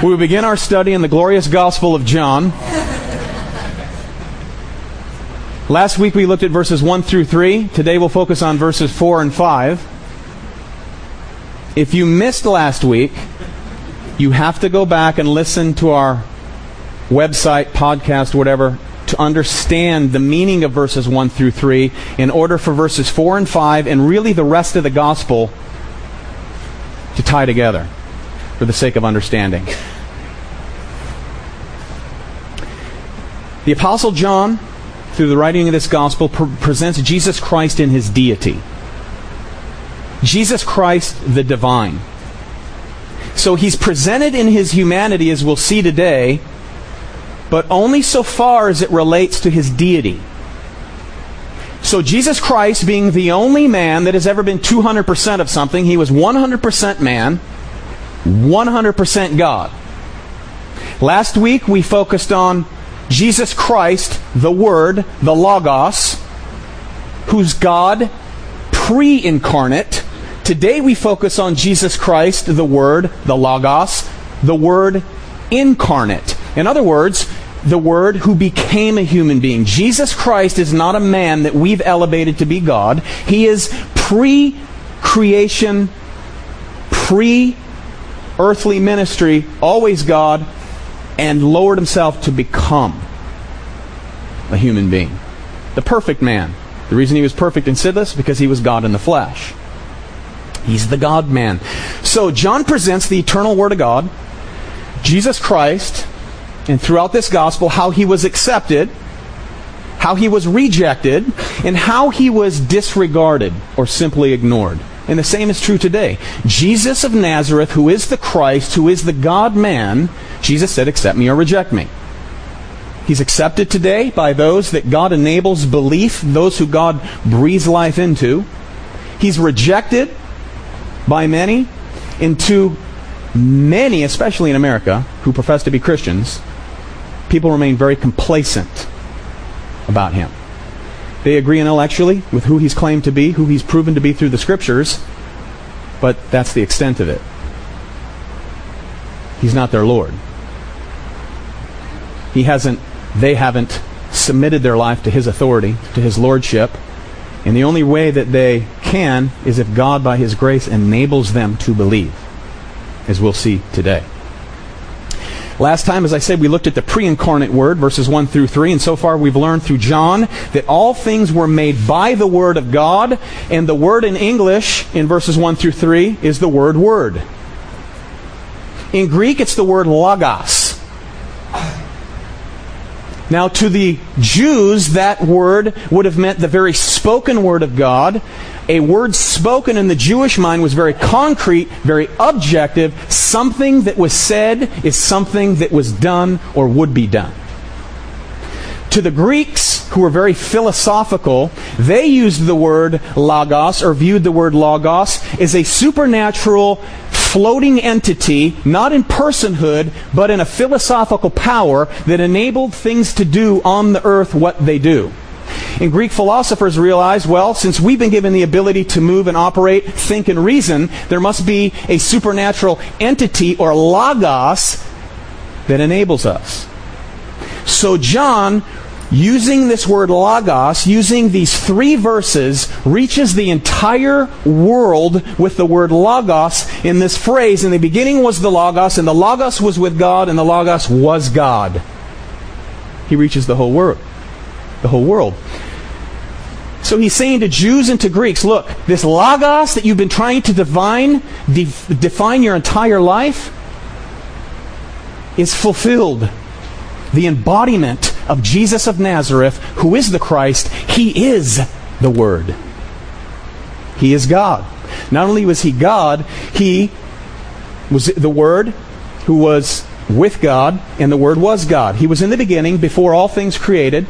We will begin our study in the glorious Gospel of John. Last week we looked at verses 1 through 3. Today we'll focus on verses 4 and 5. If you missed last week, you have to go back and listen to our website, podcast, whatever, to understand the meaning of verses 1 through 3 in order for verses 4 and 5 and really the rest of the gospel to tie together for the sake of understanding. The Apostle John, through the writing of this gospel, pre- presents Jesus Christ in his deity. Jesus Christ, the divine. So he's presented in his humanity, as we'll see today, but only so far as it relates to his deity. So Jesus Christ, being the only man that has ever been 200% of something, he was 100% man, 100% God. Last week we focused on Jesus Christ, the Word, the Logos, who's God pre incarnate. Today we focus on Jesus Christ, the Word, the Logos, the Word incarnate. In other words, the Word who became a human being. Jesus Christ is not a man that we've elevated to be God. He is pre creation, pre earthly ministry, always God, and lowered himself to become a human being. The perfect man. The reason he was perfect and sinless because he was God in the flesh. He's the God man. So John presents the eternal Word of God, Jesus Christ, and throughout this gospel, how he was accepted, how he was rejected, and how he was disregarded or simply ignored. And the same is true today. Jesus of Nazareth, who is the Christ, who is the God man, Jesus said, accept me or reject me. He's accepted today by those that God enables belief, those who God breathes life into. He's rejected by many, into many, especially in America, who profess to be Christians, people remain very complacent about him. They agree intellectually with who he's claimed to be, who he's proven to be through the scriptures, but that's the extent of it. He's not their Lord. He hasn't, they haven't submitted their life to his authority, to his lordship. And the only way that they can is if God, by his grace, enables them to believe, as we'll see today. Last time, as I said, we looked at the pre incarnate word, verses 1 through 3, and so far we've learned through John that all things were made by the Word of God, and the word in English, in verses 1 through 3, is the word word. In Greek, it's the word logos. Now, to the Jews, that word would have meant the very spoken word of God. A word spoken in the Jewish mind was very concrete, very objective. Something that was said is something that was done or would be done. To the Greeks, who were very philosophical, they used the word logos, or viewed the word logos, as a supernatural floating entity, not in personhood, but in a philosophical power that enabled things to do on the earth what they do. And Greek philosophers realized, well, since we've been given the ability to move and operate, think and reason, there must be a supernatural entity or logos that enables us. So John using this word logos, using these three verses, reaches the entire world with the word logos in this phrase. In the beginning was the logos, and the logos was with God, and the logos was God. He reaches the whole world. The whole world. So he's saying to Jews and to Greeks, look, this logos that you've been trying to define, de- define your entire life, is fulfilled. The embodiment of Jesus of Nazareth, who is the Christ, he is the Word. He is God. Not only was he God, he was the Word who was with God, and the Word was God. He was in the beginning, before all things created.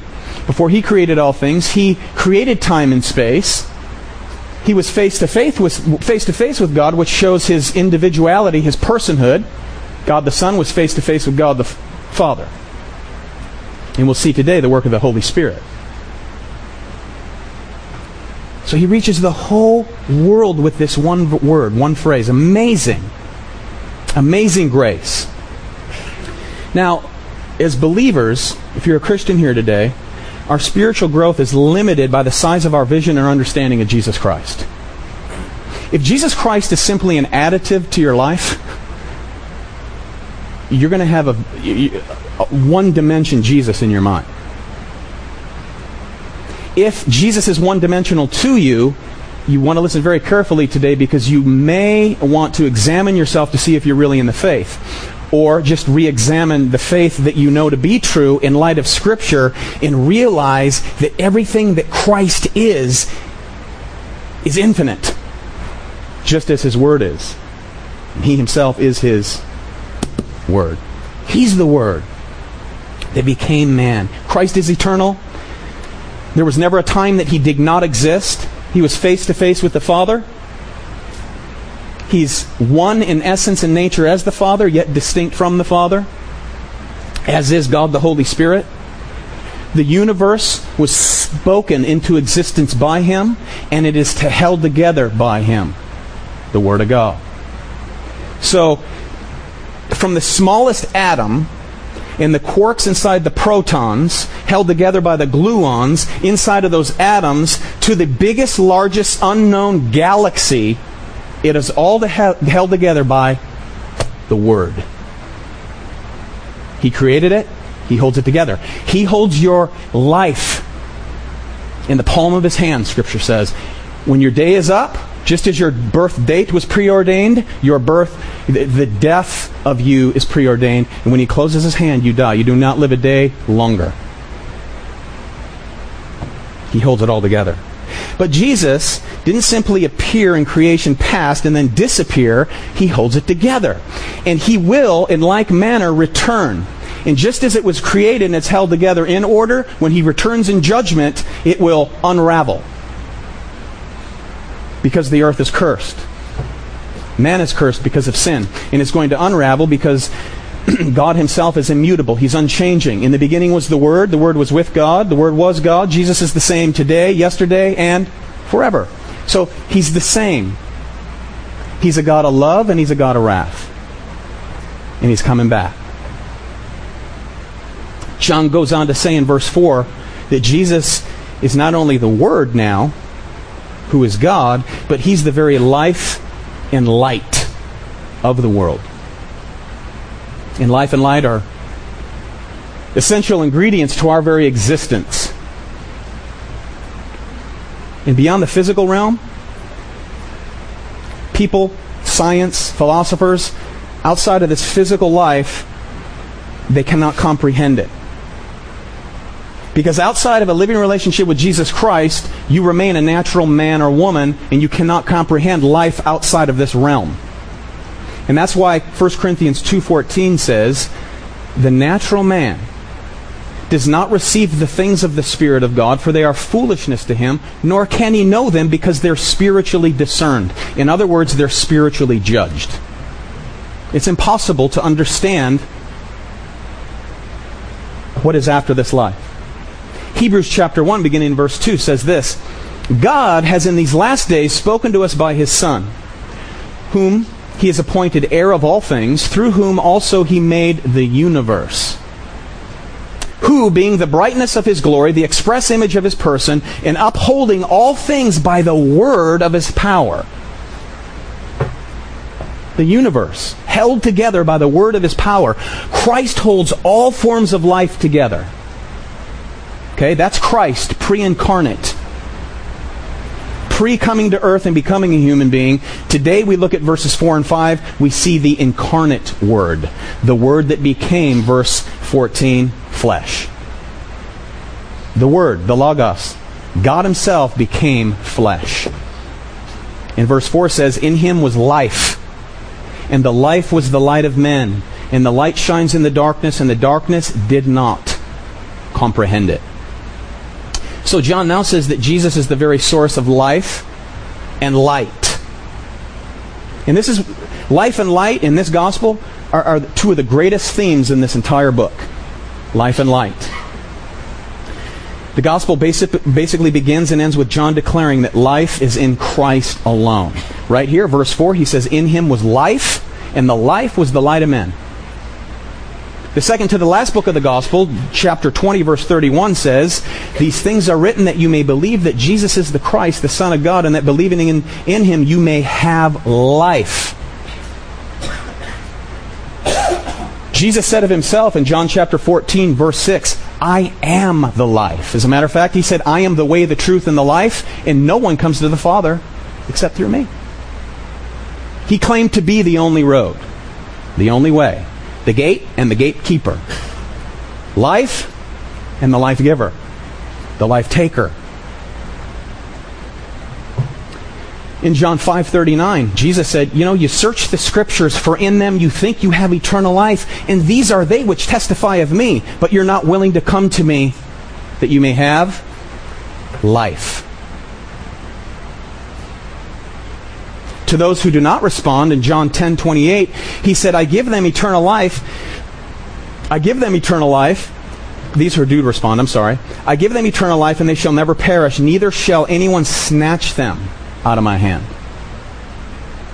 Before he created all things, he created time and space. He was face to face with face to face with God, which shows his individuality, his personhood. God the Son was face to face with God the Father. And we'll see today the work of the Holy Spirit. So he reaches the whole world with this one word, one phrase. Amazing. Amazing grace. Now, as believers, if you're a Christian here today, our spiritual growth is limited by the size of our vision and understanding of Jesus Christ. If Jesus Christ is simply an additive to your life, you're going to have a, one dimension Jesus in your mind. If Jesus is one dimensional to you, you want to listen very carefully today because you may want to examine yourself to see if you're really in the faith. Or just re examine the faith that you know to be true in light of Scripture and realize that everything that Christ is is infinite, just as His Word is. He Himself is His Word. He's the Word that became man. Christ is eternal. There was never a time that He did not exist. He was face to face with the Father. He's one in essence and nature as the Father, yet distinct from the Father, as is God the Holy Spirit. The universe was spoken into existence by Him, and it is held together by Him, the Word of God. So, from the smallest atom and the quarks inside the protons, held together by the gluons inside of those atoms, to the biggest, largest unknown galaxy it is all held together by the Word. He created it, He holds it together. He holds your life in the palm of His hand, Scripture says. When your day is up, just as your birth date was preordained, your birth, the death of you is preordained. And when He closes His hand, you die. You do not live a day longer. He holds it all together. But Jesus didn't simply appear in creation past and then disappear. He holds it together. And he will, in like manner, return. And just as it was created and it's held together in order, when he returns in judgment, it will unravel. Because the earth is cursed. Man is cursed because of sin. And it's going to unravel because God himself is immutable. He's unchanging. In the beginning was the Word. The Word was with God. The Word was God. Jesus is the same today, yesterday, and forever. So he's the same. He's a God of love and he's a God of wrath. And he's coming back. John goes on to say in verse 4 that Jesus is not only the Word now, who is God, but he's the very life and light of the world And life and light are essential ingredients to our very existence. And beyond the physical realm, people, science, philosophers, outside of this physical life, they cannot comprehend it. Because outside of a living relationship with Jesus Christ, you remain a natural man or woman, and you cannot comprehend life outside of this realm. And that's why 1 Corinthians 2:14 says, "The natural man does not receive the things of the Spirit of God, for they are foolishness to him, nor can he know them because they're spiritually discerned. In other words, they're spiritually judged. It's impossible to understand what is after this life. Hebrews chapter 1, beginning in verse 2, says this God has in these last days spoken to us by his Son, whom he has appointed heir of all things, through whom also he made the universe. Who, being the brightness of his glory, the express image of his person, and upholding all things by the word of his power. The universe, held together by the word of his power. Christ holds all forms of life together. Okay, that's Christ, pre incarnate pre coming to earth and becoming a human being. Today we look at verses 4 and 5. We see the incarnate Word, the Word that became, verse 14, flesh. The Word, the Logos, God Himself became flesh. And verse 4 says, In Him was life, and the life was the light of men. And the light shines in the darkness, and the darkness did not comprehend it. So John now says that Jesus is the very source of life and light. And this is life and light in this gospel are, are two of the greatest themes in this entire book. Life and light. The gospel basic, basically begins and ends with John declaring that life is in Christ alone. Right here, verse 4, he says, In him was life, and the life was the light of men. The second to the last book of the Gospel, chapter 20, verse 31 says, These things are written that you may believe that Jesus is the Christ, the Son of God, and that believing in, in him you may have life. Jesus said of himself in John chapter 14, verse 6, I am the life. As a matter of fact, he said, I am the way, the truth, and the life, and no one comes to the Father except through me. He claimed to be the only road, the only way, the gate and the gatekeeper, life and the life giver, the life taker. In John 5:39, Jesus said, "You know, you search the scriptures for in them you think you have eternal life, and these are they which testify of me, but you're not willing to come to me that you may have life." To those who do not respond in John 10:28, he said, "I give them eternal life. I give them eternal life. These who do respond, I'm sorry. I give them eternal life and they shall never perish, neither shall anyone snatch them out of my hand."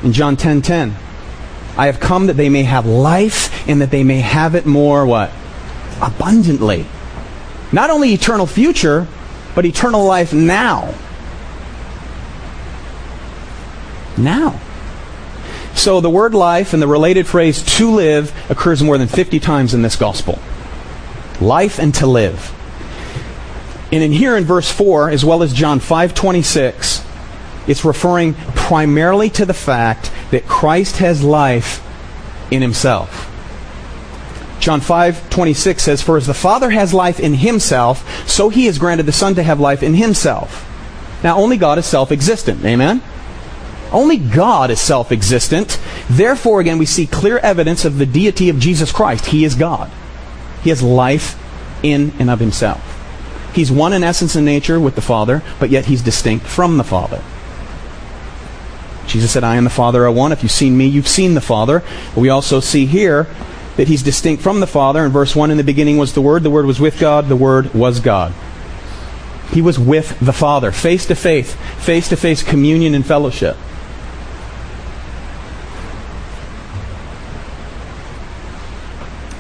In John 10:10, I have come that they may have life and that they may have it more what? Abundantly. Not only eternal future, but eternal life now. Now. So the word life and the related phrase to live occurs more than 50 times in this gospel. Life and to live. And in here in verse 4, as well as John 5:26, it's referring primarily to the fact that Christ has life in himself. John 5:26 says, "For as the Father has life in himself, so he has granted the Son to have life in himself." Now only God is self-existent. Amen. Only God is self existent. Therefore, again, we see clear evidence of the deity of Jesus Christ. He is God, He has life in and of Himself. He's one in essence and nature with the Father, but yet He's distinct from the Father. Jesus said, I am the Father are one. If you've seen me, you've seen the Father. But we also see here that he's distinct from the Father. In verse 1, in the beginning was the Word. The Word was with God. The Word was God. He was with the Father, face to face, face to face communion and fellowship.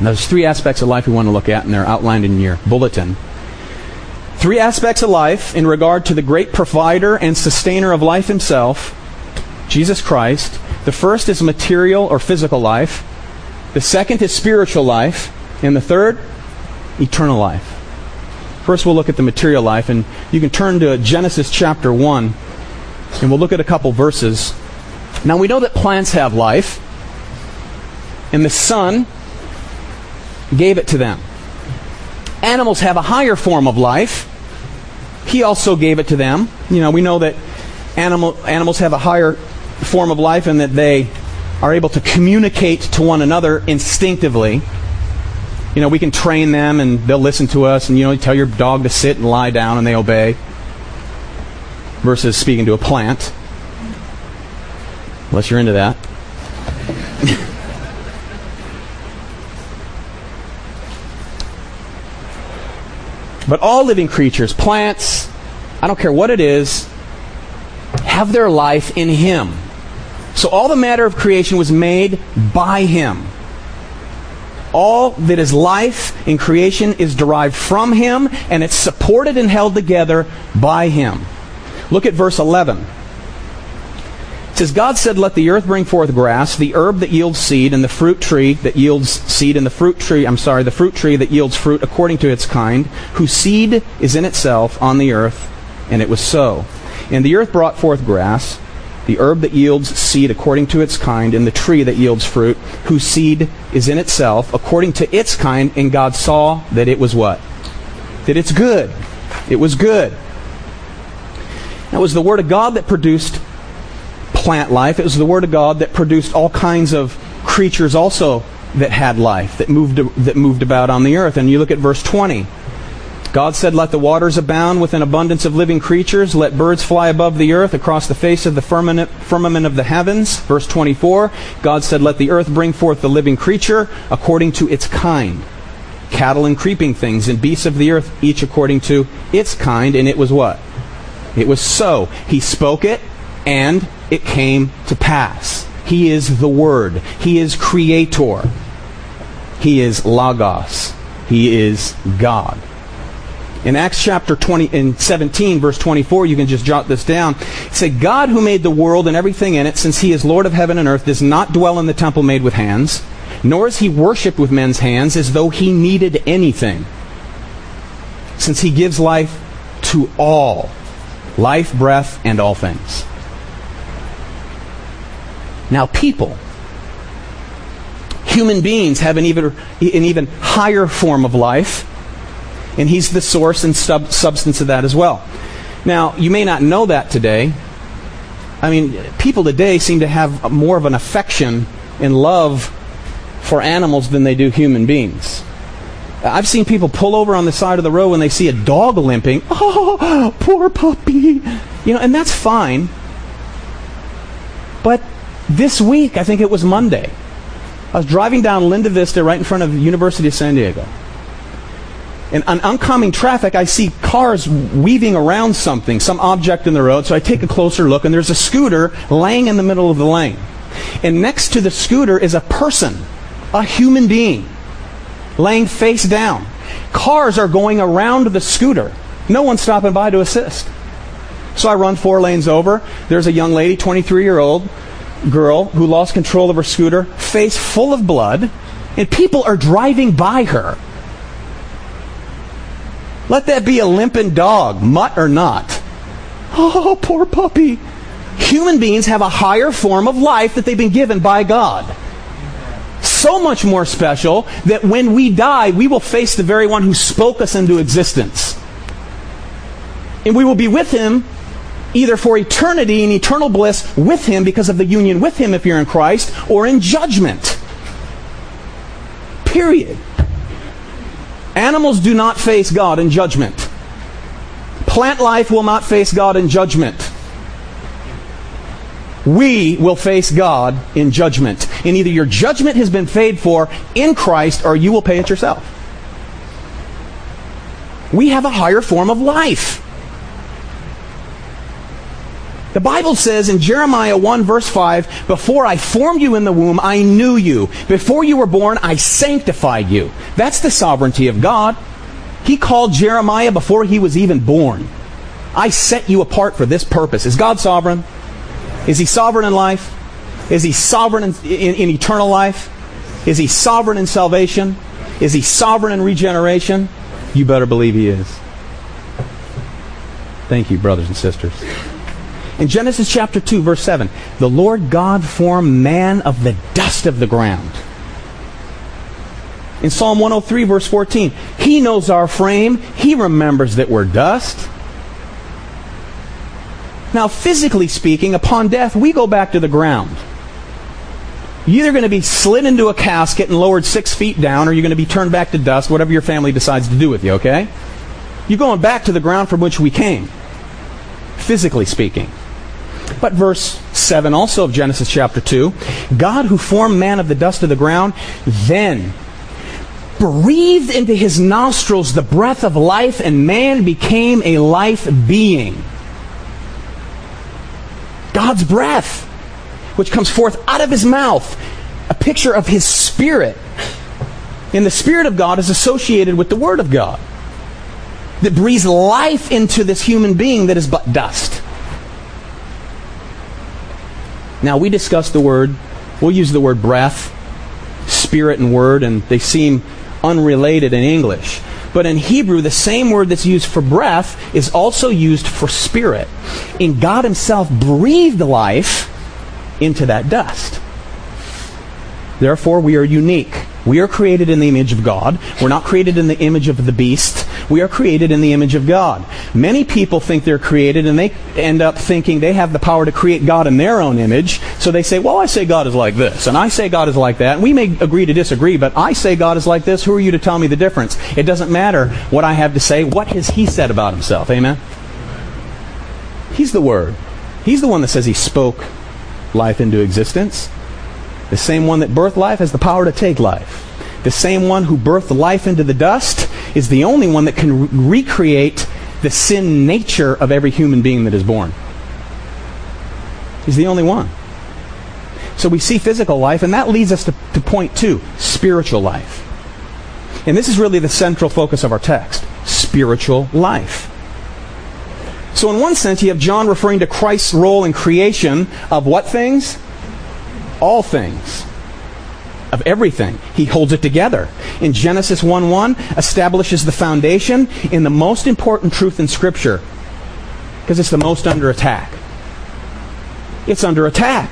Now, there's three aspects of life we want to look at, and they're outlined in your bulletin. Three aspects of life in regard to the great provider and sustainer of life himself, Jesus Christ. The first is material or physical life. The second is spiritual life. And the third, eternal life. First, we'll look at the material life, and you can turn to Genesis chapter 1, and we'll look at a couple verses. Now, we know that plants have life, and the sun gave it to them. Animals have a higher form of life. He also gave it to them. You know, we know that animal, animals have a higher form of life and that they are able to communicate to one another instinctively. You know, we can train them and they'll listen to us, and you know, you tell your dog to sit and lie down and they obey. Versus speaking to a plant. Unless you're into that. But all living creatures, plants, I don't care what it is, have their life in Him. So all the matter of creation was made by Him. All that is life in creation is derived from Him, and it's supported and held together by Him. Look at verse 11. It says, God said, Let the earth bring forth grass, the herb that yields seed, and the fruit tree that yields seed, and the fruit tree, I'm sorry, the fruit tree that yields fruit according to its kind, whose seed is in itself on the earth. And it was so. And the earth brought forth grass, the herb that yields seed according to its kind, and the tree that yields fruit, whose seed is in itself according to its kind. And God saw that it was what? That it's good. It was good. That was the Word of God that produced plant life. It was the Word of God that produced all kinds of creatures also that had life, that moved, that moved about on the earth. And you look at verse 20. God said, Let the waters abound with an abundance of living creatures. Let birds fly above the earth across the face of the firmament, firmament of the heavens. Verse 24. God said, Let the earth bring forth the living creature according to its kind. Cattle and creeping things and beasts of the earth, each according to its kind. And it was what? It was so. He spoke it, and it came to pass. He is the Word. He is Creator. He is Logos. He is God. In Acts chapter 20 in 17 verse 24, you can just jot this down. It said, God who made the world and everything in it, since he is Lord of heaven and earth, does not dwell in the temple made with hands, nor is he worshipped with men's hands as though he needed anything. Since he gives life to all, life, breath, and all things. Now people, human beings have an even, an even higher form of life and He's the source and sub- substance of that as well. Now, you may not know that today. I mean, people today seem to have more of an affection and love for animals than they do human beings. I've seen people pull over on the side of the road when they see a dog limping. Oh, poor puppy. You know, and that's fine. But this week, I think it was Monday, I was driving down Linda Vista right in front of the University of San Diego. And on oncoming traffic, I see cars weaving around something, some object in the road. So I take a closer look, and there's a scooter laying in the middle of the lane. And next to the scooter is a person, a human being, laying face down. Cars are going around the scooter. No one's stopping by to assist. So I run four lanes over. There's a young lady, 23 year old girl, who lost control of her scooter, face full of blood, and people are driving by her. Let that be a limping dog, mutt or not. Oh, poor puppy. Human beings have a higher form of life that they've been given by God. So much more special that when we die, we will face the very one who spoke us into existence. And we will be with him either for eternity and eternal bliss with him because of the union with him if you're in Christ, or in judgment. Period. Animals do not face God in judgment. Plant life will not face God in judgment. We will face God in judgment. And either your judgment has been paid for in Christ or you will pay it yourself. We have a higher form of life. The Bible says in Jeremiah 1 verse 5, Before I formed you in the womb, I knew you. Before you were born, I sanctified you. That's the sovereignty of God. He called Jeremiah before he was even born. I set you apart for this purpose. Is God sovereign? Is he sovereign in life? Is he sovereign in, in, in eternal life? Is he sovereign in salvation? Is he sovereign in regeneration? You better believe he is. Thank you, brothers and sisters. In Genesis chapter 2, verse 7, the Lord God formed man of the dust of the ground. In Psalm 103, verse 14, He knows our frame. He remembers that we're dust. Now, physically speaking, upon death, we go back to the ground. You're either going to be slid into a casket and lowered six feet down, or you're going to be turned back to dust, whatever your family decides to do with you, okay? You're going back to the ground from which we came, physically speaking. But verse 7 also of Genesis chapter 2 God who formed man of the dust of the ground, then breathed into his nostrils the breath of life, and man became a life being. God's breath, which comes forth out of his mouth, a picture of his spirit. And the Spirit of God is associated with the Word of God that breathes life into this human being that is but dust. Now, we discussed the word, we'll use the word breath, spirit, and word, and they seem unrelated in English. But in Hebrew, the same word that's used for breath is also used for spirit. And God Himself breathed life into that dust. Therefore, we are unique. We are created in the image of God. We're not created in the image of the beast. We are created in the image of God. Many people think they're created and they end up thinking they have the power to create God in their own image. So they say, well, I say God is like this, and I say God is like that. And we may agree to disagree, but I say God is like this. Who are you to tell me the difference? It doesn't matter what I have to say. What has He said about Himself? Amen? He's the Word. He's the one that says He spoke life into existence. The same one that birthed life has the power to take life. The same one who birthed life into the dust is the only one that can re- recreate the sin nature of every human being that is born. He's the only one. So we see physical life, and that leads us to, to point two spiritual life. And this is really the central focus of our text spiritual life. So, in one sense, you have John referring to Christ's role in creation of what things? All things. Of everything. He holds it together. In Genesis 1 1, establishes the foundation in the most important truth in Scripture because it's the most under attack. It's under attack.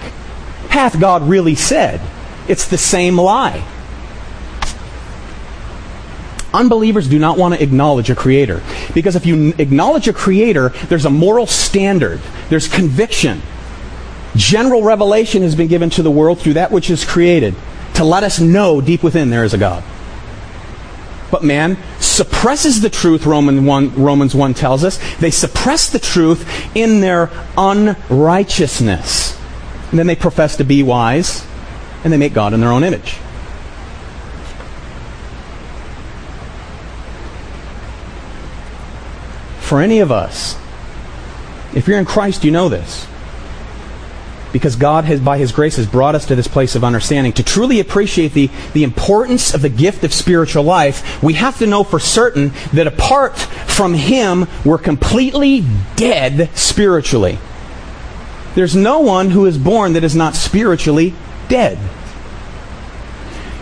Hath God really said? It's the same lie. Unbelievers do not want to acknowledge a creator. Because if you acknowledge a creator, there's a moral standard, there's conviction. General revelation has been given to the world through that which is created to let us know deep within there is a God. But man suppresses the truth, Roman 1, Romans 1 tells us. They suppress the truth in their unrighteousness. And then they profess to be wise, and they make God in their own image. For any of us, if you're in Christ, you know this because God has, by His grace, has brought us to this place of understanding. To truly appreciate the, the importance of the gift of spiritual life, we have to know for certain that apart from Him, we're completely dead spiritually. There's no one who is born that is not spiritually dead.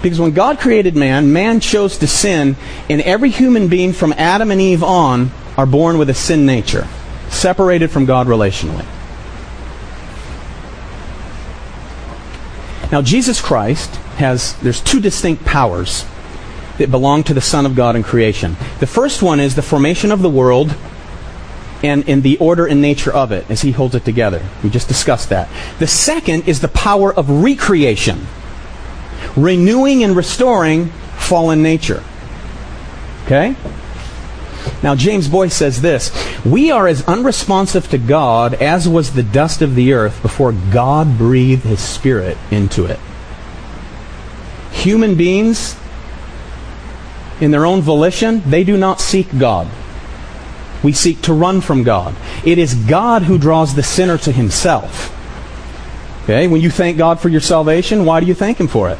Because when God created man, man chose to sin, and every human being from Adam and Eve on are born with a sin nature, separated from God relationally. Now, Jesus Christ has, there's two distinct powers that belong to the Son of God in creation. The first one is the formation of the world and in the order and nature of it as he holds it together. We just discussed that. The second is the power of recreation, renewing and restoring fallen nature. Okay? Now, James Boice says this We are as unresponsive to God as was the dust of the earth before God breathed his spirit into it. Human beings, in their own volition, they do not seek God. We seek to run from God. It is God who draws the sinner to himself. Okay? When you thank God for your salvation, why do you thank him for it?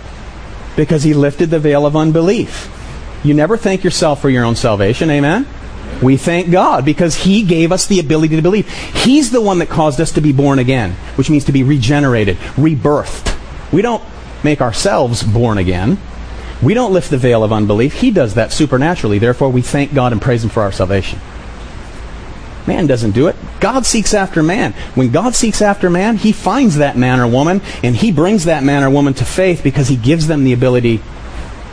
Because he lifted the veil of unbelief. You never thank yourself for your own salvation. Amen? We thank God because He gave us the ability to believe. He's the one that caused us to be born again, which means to be regenerated, rebirthed. We don't make ourselves born again. We don't lift the veil of unbelief. He does that supernaturally. Therefore, we thank God and praise Him for our salvation. Man doesn't do it. God seeks after man. When God seeks after man, He finds that man or woman, and He brings that man or woman to faith because He gives them the ability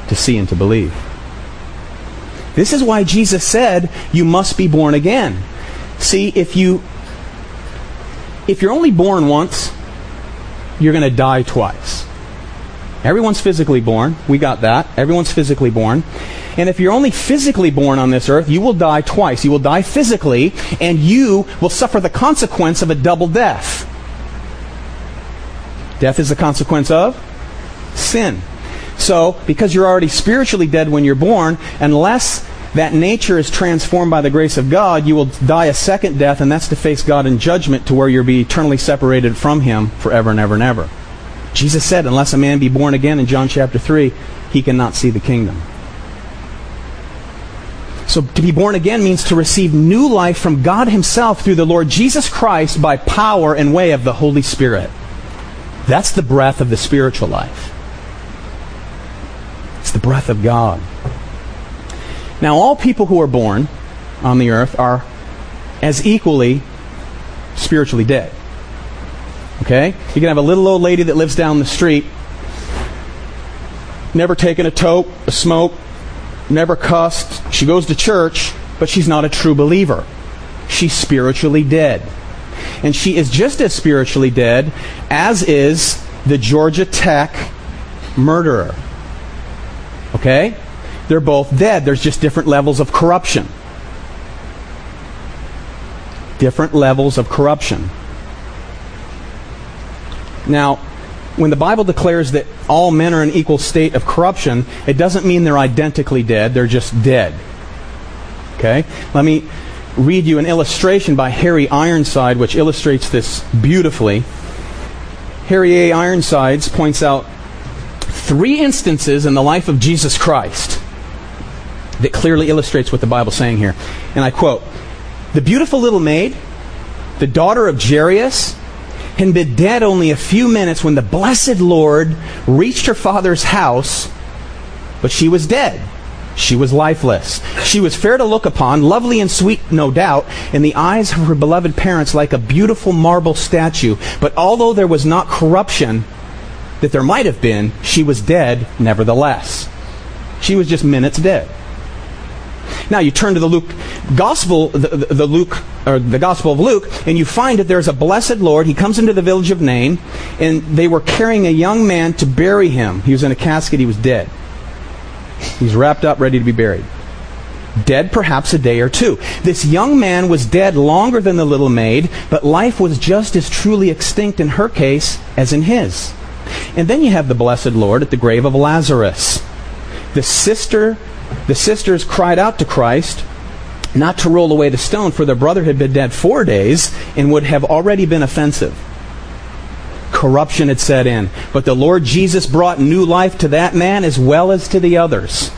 to see and to believe. This is why Jesus said, you must be born again. See, if you if you're only born once, you're going to die twice. Everyone's physically born. We got that. Everyone's physically born. And if you're only physically born on this earth, you will die twice. You will die physically, and you will suffer the consequence of a double death. Death is the consequence of sin. So, because you're already spiritually dead when you're born, unless that nature is transformed by the grace of God, you will die a second death, and that's to face God in judgment to where you'll be eternally separated from Him forever and ever and ever. Jesus said, unless a man be born again in John chapter 3, he cannot see the kingdom. So to be born again means to receive new life from God Himself through the Lord Jesus Christ by power and way of the Holy Spirit. That's the breath of the spiritual life. The breath of God. Now, all people who are born on the earth are as equally spiritually dead. Okay? You can have a little old lady that lives down the street, never taken a toke, a smoke, never cussed. She goes to church, but she's not a true believer. She's spiritually dead. And she is just as spiritually dead as is the Georgia Tech murderer. Okay? They're both dead. There's just different levels of corruption. Different levels of corruption. Now, when the Bible declares that all men are in equal state of corruption, it doesn't mean they're identically dead, they're just dead. Okay? Let me read you an illustration by Harry Ironside, which illustrates this beautifully. Harry A. Ironsides points out three instances in the life of Jesus Christ that clearly illustrates what the Bible's saying here. And I quote The beautiful little maid, the daughter of Jairus, had been dead only a few minutes when the blessed Lord reached her father's house, but she was dead. She was lifeless. She was fair to look upon, lovely and sweet, no doubt, in the eyes of her beloved parents like a beautiful marble statue. But although there was not corruption that there might have been, she was dead nevertheless. She was just minutes dead. Now you turn to the Luke Gospel, the, the, the, Luke or the Gospel of Luke, and you find that there's a blessed Lord. He comes into the village of Nain, and they were carrying a young man to bury him. He was in a casket. He was dead. He's wrapped up, ready to be buried. Dead perhaps a day or two. This young man was dead longer than the little maid, but life was just as truly extinct in her case as in his. And then you have the blessed Lord at the grave of Lazarus. The sister, the sisters cried out to Christ not to roll away the stone, for their brother had been dead four days and would have already been offensive corruption had set in. But the Lord Jesus brought new life to that man as well as to the others.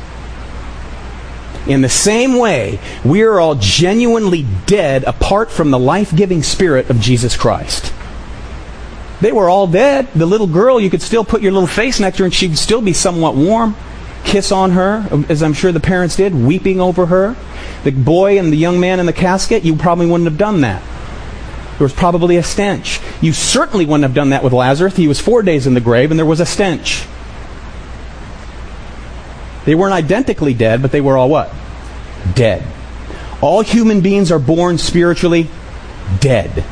In the same way, we are all genuinely dead apart from the life giving Spirit of Jesus Christ. They were all dead. The little girl, you could still put your little face next to her and she'd still be somewhat warm. Kiss on her, as I'm sure the parents did, weeping over her. The boy and the young man in the casket, you probably wouldn't have done that. There was probably a stench. You certainly wouldn't have done that with Lazarus. He was four days in the grave, and there was a stench. They weren't identically dead, but they were all what? Dead. All human beings are born spiritually dead.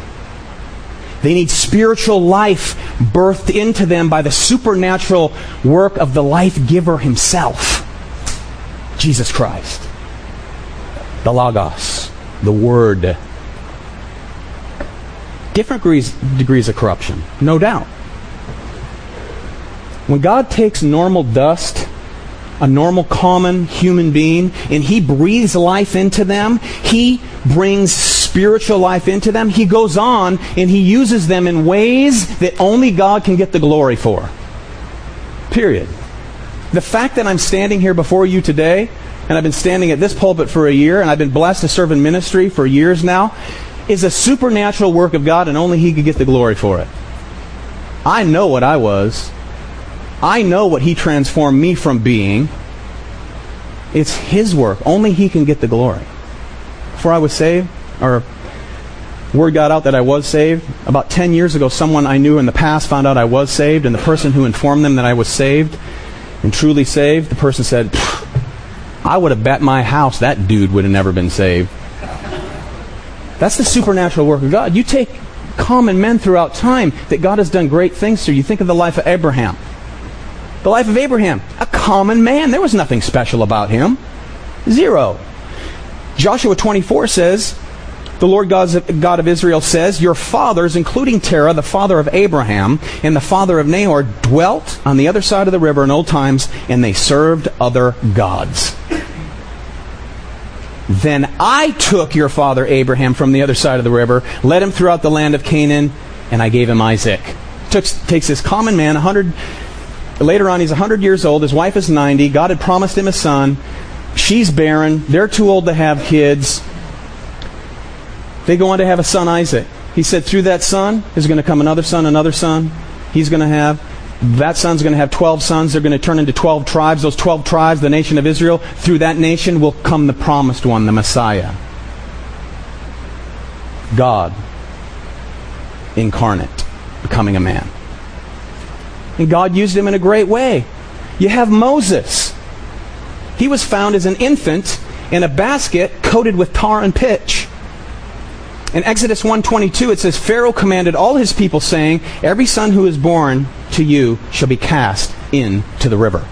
They need spiritual life birthed into them by the supernatural work of the life giver himself Jesus Christ. The Logos, the Word different degrees, degrees of corruption, no doubt. When God takes normal dust, a normal, common human being, and He breathes life into them, He brings spiritual life into them. He goes on and He uses them in ways that only God can get the glory for. Period. The fact that I'm standing here before you today, and I've been standing at this pulpit for a year, and I've been blessed to serve in ministry for years now, is a supernatural work of God, and only He could get the glory for it. I know what I was. I know what He transformed me from being. It's His work. Only He can get the glory. Before I was saved, or word got out that I was saved, about 10 years ago, someone I knew in the past found out I was saved, and the person who informed them that I was saved and truly saved, the person said, I would have bet my house that dude would have never been saved. That's the supernatural work of God. You take common men throughout time that God has done great things through. You think of the life of Abraham. The life of Abraham, a common man. There was nothing special about him. Zero. Joshua 24 says, the Lord God of Israel says, Your fathers, including Terah, the father of Abraham, and the father of Nahor, dwelt on the other side of the river in old times, and they served other gods. Then I took your father Abraham from the other side of the river, led him throughout the land of Canaan, and I gave him Isaac. Took, takes this common man, 100, later on he's 100 years old, his wife is 90, God had promised him a son, she's barren, they're too old to have kids. They go on to have a son, Isaac. He said, through that son is going to come another son, another son. He's going to have that son's going to have 12 sons. They're going to turn into 12 tribes. Those 12 tribes, the nation of Israel, through that nation will come the promised one, the Messiah. God incarnate, becoming a man. And God used him in a great way. You have Moses. He was found as an infant in a basket coated with tar and pitch. In Exodus 1:22 it says Pharaoh commanded all his people saying, "Every son who is born to you shall be cast into the river."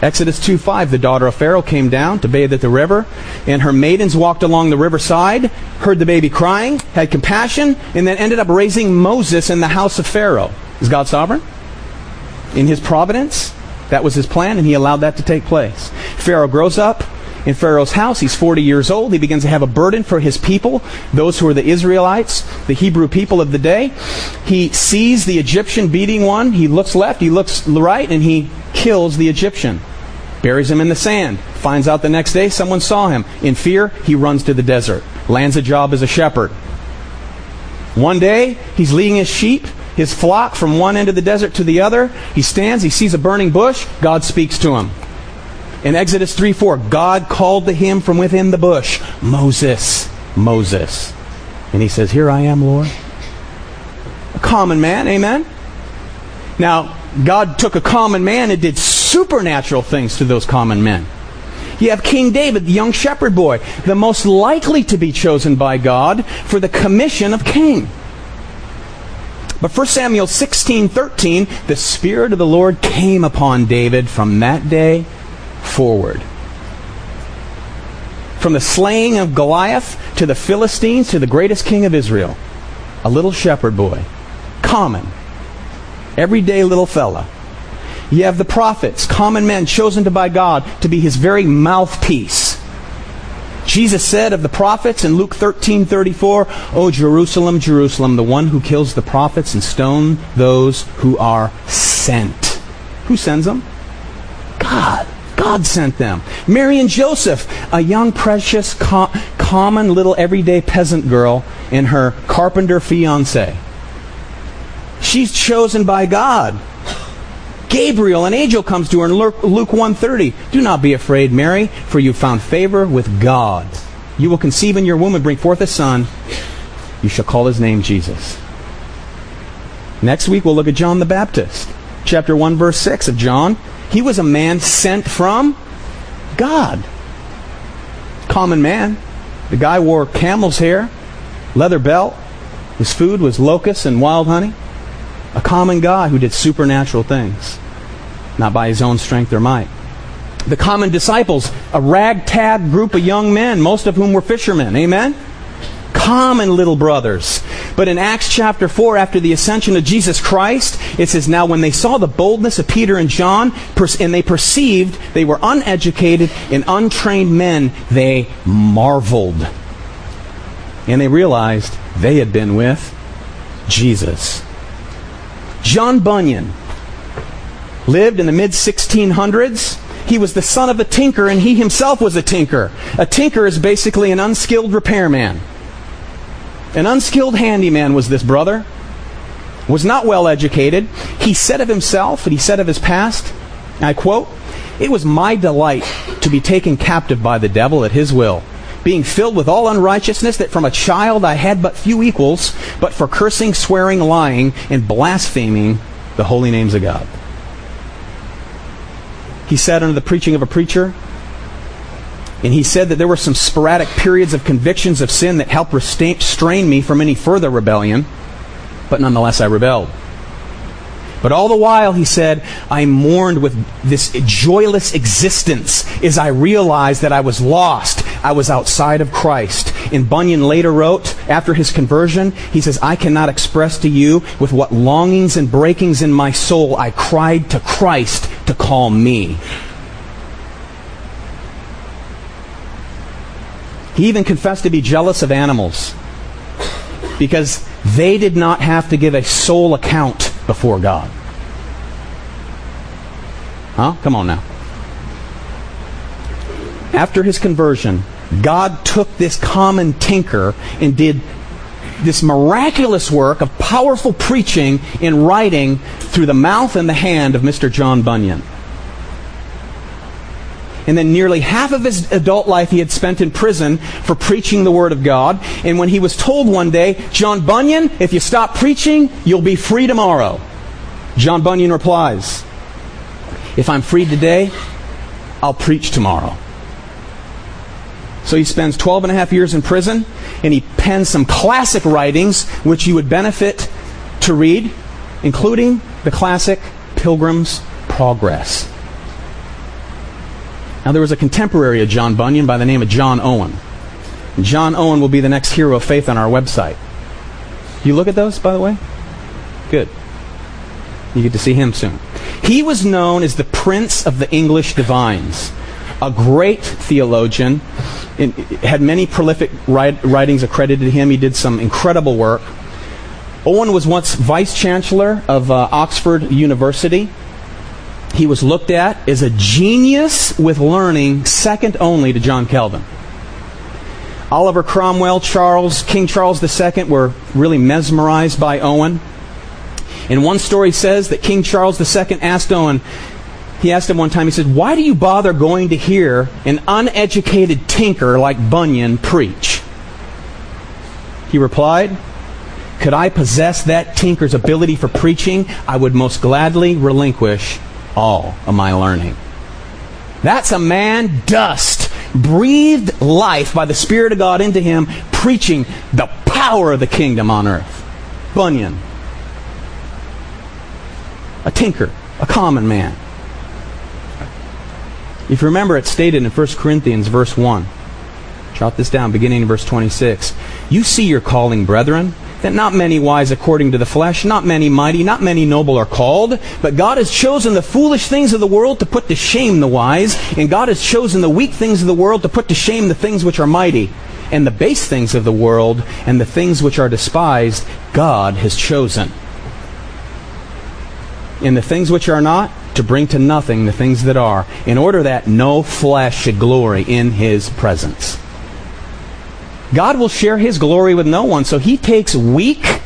Exodus 2:5 The daughter of Pharaoh came down to bathe at the river, and her maidens walked along the riverside, heard the baby crying, had compassion, and then ended up raising Moses in the house of Pharaoh. Is God sovereign? In his providence, that was his plan, and he allowed that to take place. Pharaoh grows up, in Pharaoh's house. He's 40 years old. He begins to have a burden for his people, those who are the Israelites, the Hebrew people of the day. He sees the Egyptian beating one. He looks left, he looks right, and he kills the Egyptian. buries him in the sand. Finds out the next day someone saw him. In fear, he runs to the desert. Lands a job as a shepherd. One day, he's leading his sheep, his flock, from one end of the desert to the other. He stands, he sees a burning bush. God speaks to him. In Exodus 3 4, God called to him from within the bush, Moses, Moses. And he says, Here I am, Lord. A common man, amen? Now, God took a common man and did supernatural things to those common men. You have King David, the young shepherd boy, the most likely to be chosen by God for the commission of king. But 1 Samuel 16:13, the spirit of the Lord came upon David from that day forward. From the slaying of Goliath to the Philistines to the greatest king of Israel, a little shepherd boy, common, everyday little fella. You have the prophets, common men chosen by God to be his very mouthpiece. Jesus said of the prophets in Luke 13:34, "O Jerusalem, Jerusalem, the one who kills the prophets and stone those who are sent." Who sends them? God. God sent them. Mary and Joseph, a young, precious, co- common little everyday peasant girl and her carpenter fiance. She's chosen by God. Gabriel, an angel, comes to her in Luke 130. Do not be afraid, Mary, for you found favor with God. You will conceive in your womb and bring forth a son. You shall call his name Jesus. Next week, we'll look at John the Baptist. Chapter 1, verse 6 of John. He was a man sent from God. Common man. The guy wore camel's hair, leather belt. His food was locusts and wild honey. A common guy who did supernatural things, not by his own strength or might. The common disciples, a ragtag group of young men, most of whom were fishermen. Amen? Common little brothers. But in Acts chapter 4, after the ascension of Jesus Christ, it says, Now when they saw the boldness of Peter and John, and they perceived they were uneducated and untrained men, they marveled. And they realized they had been with Jesus. John Bunyan lived in the mid 1600s. He was the son of a tinker, and he himself was a tinker. A tinker is basically an unskilled repairman. An unskilled handyman was this brother. Was not well educated. He said of himself, and he said of his past, I quote, It was my delight to be taken captive by the devil at his will being filled with all unrighteousness, that from a child I had but few equals, but for cursing, swearing, lying, and blaspheming the holy names of God. He sat under the preaching of a preacher, and he said that there were some sporadic periods of convictions of sin that helped restrain me from any further rebellion, but nonetheless I rebelled. But all the while, he said, I mourned with this joyless existence as I realized that I was lost. I was outside of Christ. And Bunyan later wrote, after his conversion, he says, I cannot express to you with what longings and breakings in my soul I cried to Christ to call me. He even confessed to be jealous of animals because they did not have to give a sole account before God. Huh? Come on now. After his conversion, God took this common tinker and did this miraculous work of powerful preaching and writing through the mouth and the hand of Mr. John Bunyan. And then nearly half of his adult life he had spent in prison for preaching the Word of God. And when he was told one day, John Bunyan, if you stop preaching, you'll be free tomorrow. John Bunyan replies, If I'm free today, I'll preach tomorrow. So he spends 12 and a half years in prison, and he pens some classic writings which you would benefit to read, including the classic Pilgrim's Progress. Now, there was a contemporary of John Bunyan by the name of John Owen. John Owen will be the next hero of faith on our website. You look at those, by the way? Good. You get to see him soon. He was known as the Prince of the English Divines, a great theologian, had many prolific writings accredited to him. He did some incredible work. Owen was once vice chancellor of uh, Oxford University. He was looked at as a genius with learning, second only to John Calvin. Oliver Cromwell, Charles, King Charles II were really mesmerized by Owen. And one story says that King Charles II asked Owen, he asked him one time, he said, Why do you bother going to hear an uneducated tinker like Bunyan preach? He replied, Could I possess that tinker's ability for preaching, I would most gladly relinquish all of my learning. That's a man dust, breathed life by the Spirit of God into him, preaching the power of the kingdom on earth. Bunyan. A tinker, a common man. If you remember, it's stated in 1 Corinthians, verse 1. Jot this down, beginning in verse 26. You see your calling, brethren, that not many wise according to the flesh, not many mighty, not many noble are called, but God has chosen the foolish things of the world to put to shame the wise, and God has chosen the weak things of the world to put to shame the things which are mighty, and the base things of the world, and the things which are despised, God has chosen. And the things which are not, to bring to nothing the things that are, in order that no flesh should glory in his presence. God will share his glory with no one, so he takes weak,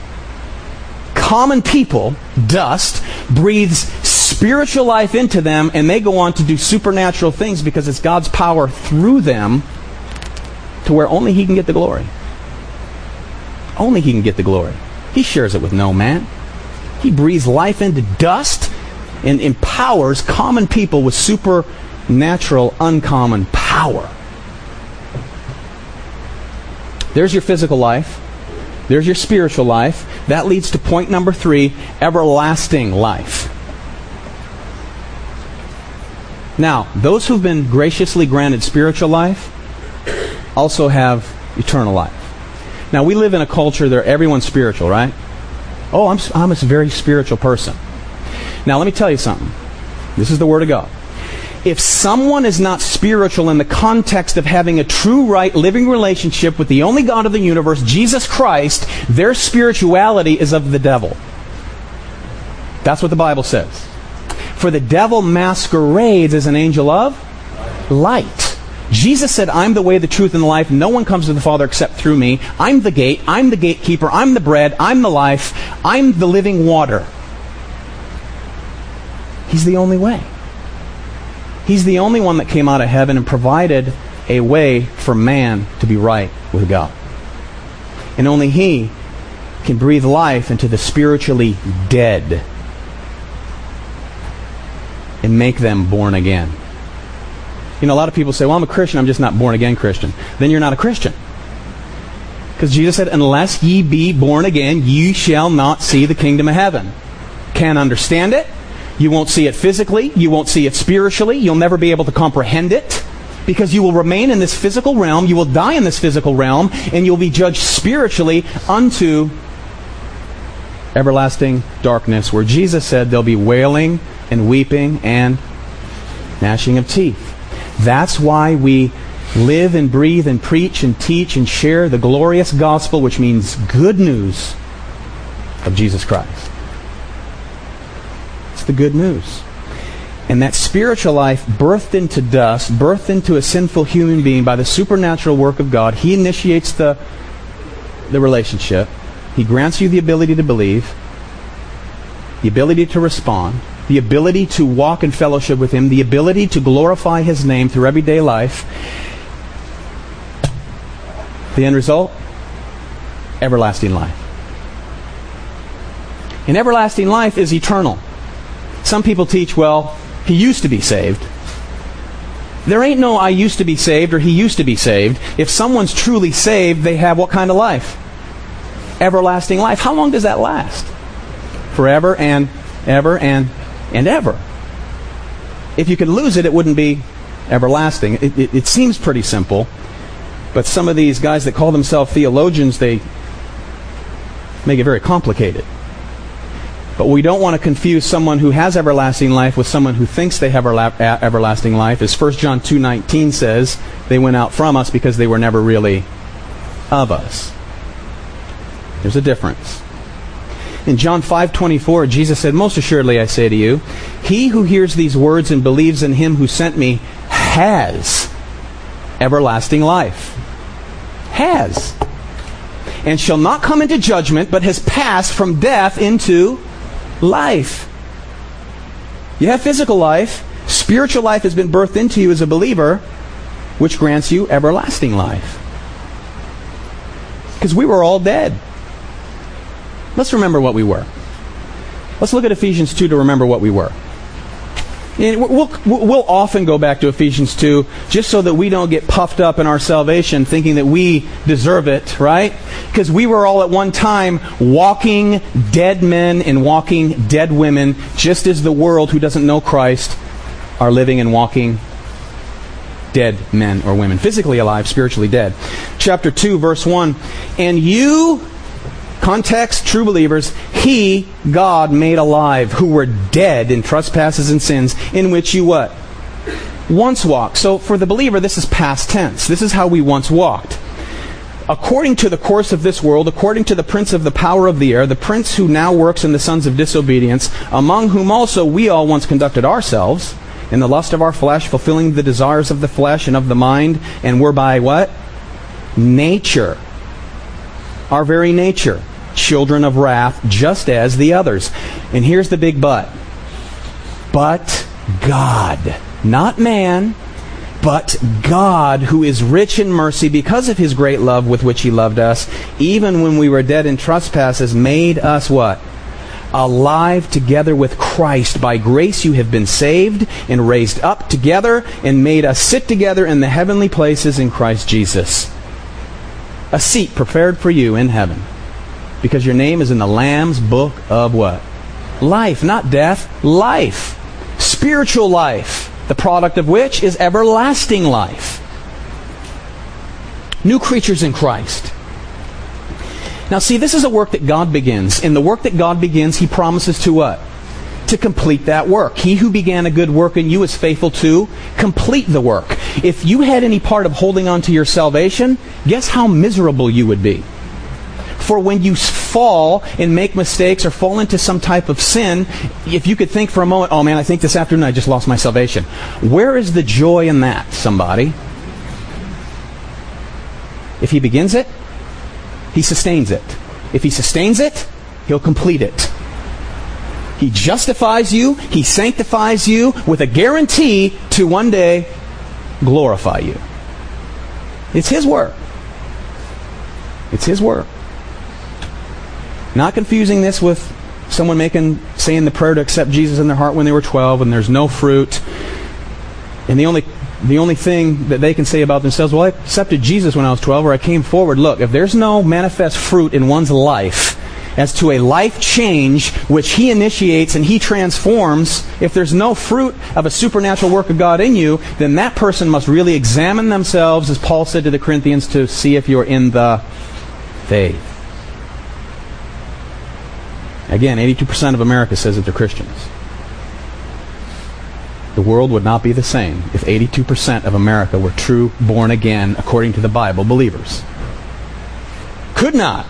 common people, dust, breathes spiritual life into them, and they go on to do supernatural things because it's God's power through them to where only he can get the glory. Only he can get the glory. He shares it with no man. He breathes life into dust and empowers common people with supernatural, uncommon power. There's your physical life. There's your spiritual life. That leads to point number three everlasting life. Now, those who've been graciously granted spiritual life also have eternal life. Now, we live in a culture where everyone's spiritual, right? Oh, I'm, I'm a very spiritual person. Now, let me tell you something. This is the Word of God. If someone is not spiritual in the context of having a true, right, living relationship with the only God of the universe, Jesus Christ, their spirituality is of the devil. That's what the Bible says. For the devil masquerades as an angel of light. Jesus said, I'm the way, the truth, and the life. No one comes to the Father except through me. I'm the gate. I'm the gatekeeper. I'm the bread. I'm the life. I'm the living water. He's the only way. He's the only one that came out of heaven and provided a way for man to be right with God. And only He can breathe life into the spiritually dead and make them born again. You know, a lot of people say, well, I'm a Christian, I'm just not born again Christian. Then you're not a Christian. Because Jesus said, unless ye be born again, ye shall not see the kingdom of heaven. Can't understand it, you won't see it physically. You won't see it spiritually. You'll never be able to comprehend it because you will remain in this physical realm. You will die in this physical realm and you'll be judged spiritually unto everlasting darkness where Jesus said there'll be wailing and weeping and gnashing of teeth. That's why we live and breathe and preach and teach and share the glorious gospel, which means good news of Jesus Christ the good news. And that spiritual life, birthed into dust, birthed into a sinful human being by the supernatural work of God, He initiates the, the relationship. He grants you the ability to believe, the ability to respond, the ability to walk in fellowship with Him, the ability to glorify His name through everyday life. The end result? Everlasting life. And everlasting life is eternal. Some people teach, well, he used to be saved. There ain't no I used to be saved or he used to be saved. If someone's truly saved, they have what kind of life? Everlasting life. How long does that last? Forever and ever and and ever. If you could lose it, it wouldn't be everlasting. It, it, it seems pretty simple, but some of these guys that call themselves theologians, they make it very complicated. But we don't want to confuse someone who has everlasting life with someone who thinks they have everlasting life. As 1 John 2:19 says, they went out from us because they were never really of us. There's a difference. In John 5:24, Jesus said, "Most assuredly I say to you, He who hears these words and believes in him who sent me has everlasting life. Has. And shall not come into judgment, but has passed from death into life. You have physical life. Spiritual life has been birthed into you as a believer, which grants you everlasting life. Because we were all dead. Let's remember what we were. Let's look at Ephesians 2 to remember what we were. And we'll, we'll often go back to Ephesians 2 just so that we don't get puffed up in our salvation thinking that we deserve it, right? Because we were all at one time walking dead men and walking dead women, just as the world who doesn't know Christ are living and walking dead men or women. Physically alive, spiritually dead. Chapter 2, verse 1. And you Context, true believers, He, God, made alive, who were dead in trespasses and sins, in which you what? Once walked. So for the believer, this is past tense. This is how we once walked. According to the course of this world, according to the prince of the power of the air, the prince who now works in the sons of disobedience, among whom also we all once conducted ourselves, in the lust of our flesh, fulfilling the desires of the flesh and of the mind, and were by what? Nature. Our very nature children of wrath, just as the others. And here's the big but. But God, not man, but God, who is rich in mercy because of his great love with which he loved us, even when we were dead in trespasses, made us what? Alive together with Christ. By grace you have been saved and raised up together and made us sit together in the heavenly places in Christ Jesus. A seat prepared for you in heaven because your name is in the Lamb's book of what? Life, not death, life. Spiritual life, the product of which is everlasting life. New creatures in Christ. Now, see, this is a work that God begins. In the work that God begins, He promises to what? To complete that work. He who began a good work in you is faithful to complete the work. If you had any part of holding on to your salvation, guess how miserable you would be? For when you fall and make mistakes or fall into some type of sin, if you could think for a moment, oh man, I think this afternoon I just lost my salvation. Where is the joy in that, somebody? If he begins it, he sustains it. If he sustains it, he'll complete it. He justifies you, he sanctifies you with a guarantee to one day glorify you. It's his work. It's his work. Not confusing this with someone making saying the prayer to accept Jesus in their heart when they were 12 and there's no fruit. And the only the only thing that they can say about themselves, well, I accepted Jesus when I was 12 or I came forward. Look, if there's no manifest fruit in one's life as to a life change which he initiates and he transforms, if there's no fruit of a supernatural work of God in you, then that person must really examine themselves, as Paul said to the Corinthians, to see if you're in the faith. Again, 82% of America says that they're Christians. The world would not be the same if 82% of America were true, born again, according to the Bible, believers. Could not.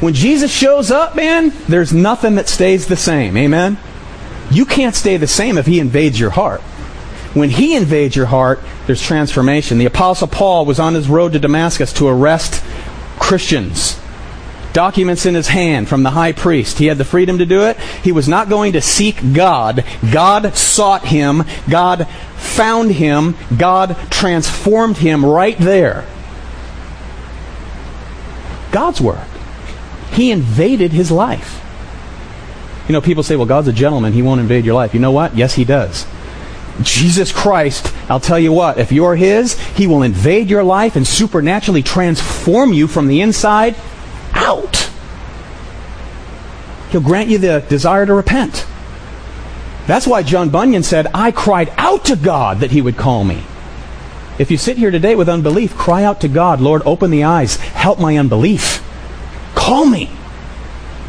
When Jesus shows up, man, there's nothing that stays the same. Amen? You can't stay the same if he invades your heart. When he invades your heart, there's transformation. The Apostle Paul was on his road to Damascus to arrest Christians documents in his hand from the high priest. He had the freedom to do it. He was not going to seek God. God sought him. God found him. God transformed him right there. God's work. He invaded his life. You know, people say, well, God's a gentleman. He won't invade your life. You know what? Yes, he does. Jesus Christ, I'll tell you what, if you're His, He will invade your life and supernaturally transform you from the inside out. He'll grant you the desire to repent. That's why John Bunyan said, I cried out to God that he would call me. If you sit here today with unbelief, cry out to God, Lord, open the eyes, help my unbelief. Call me.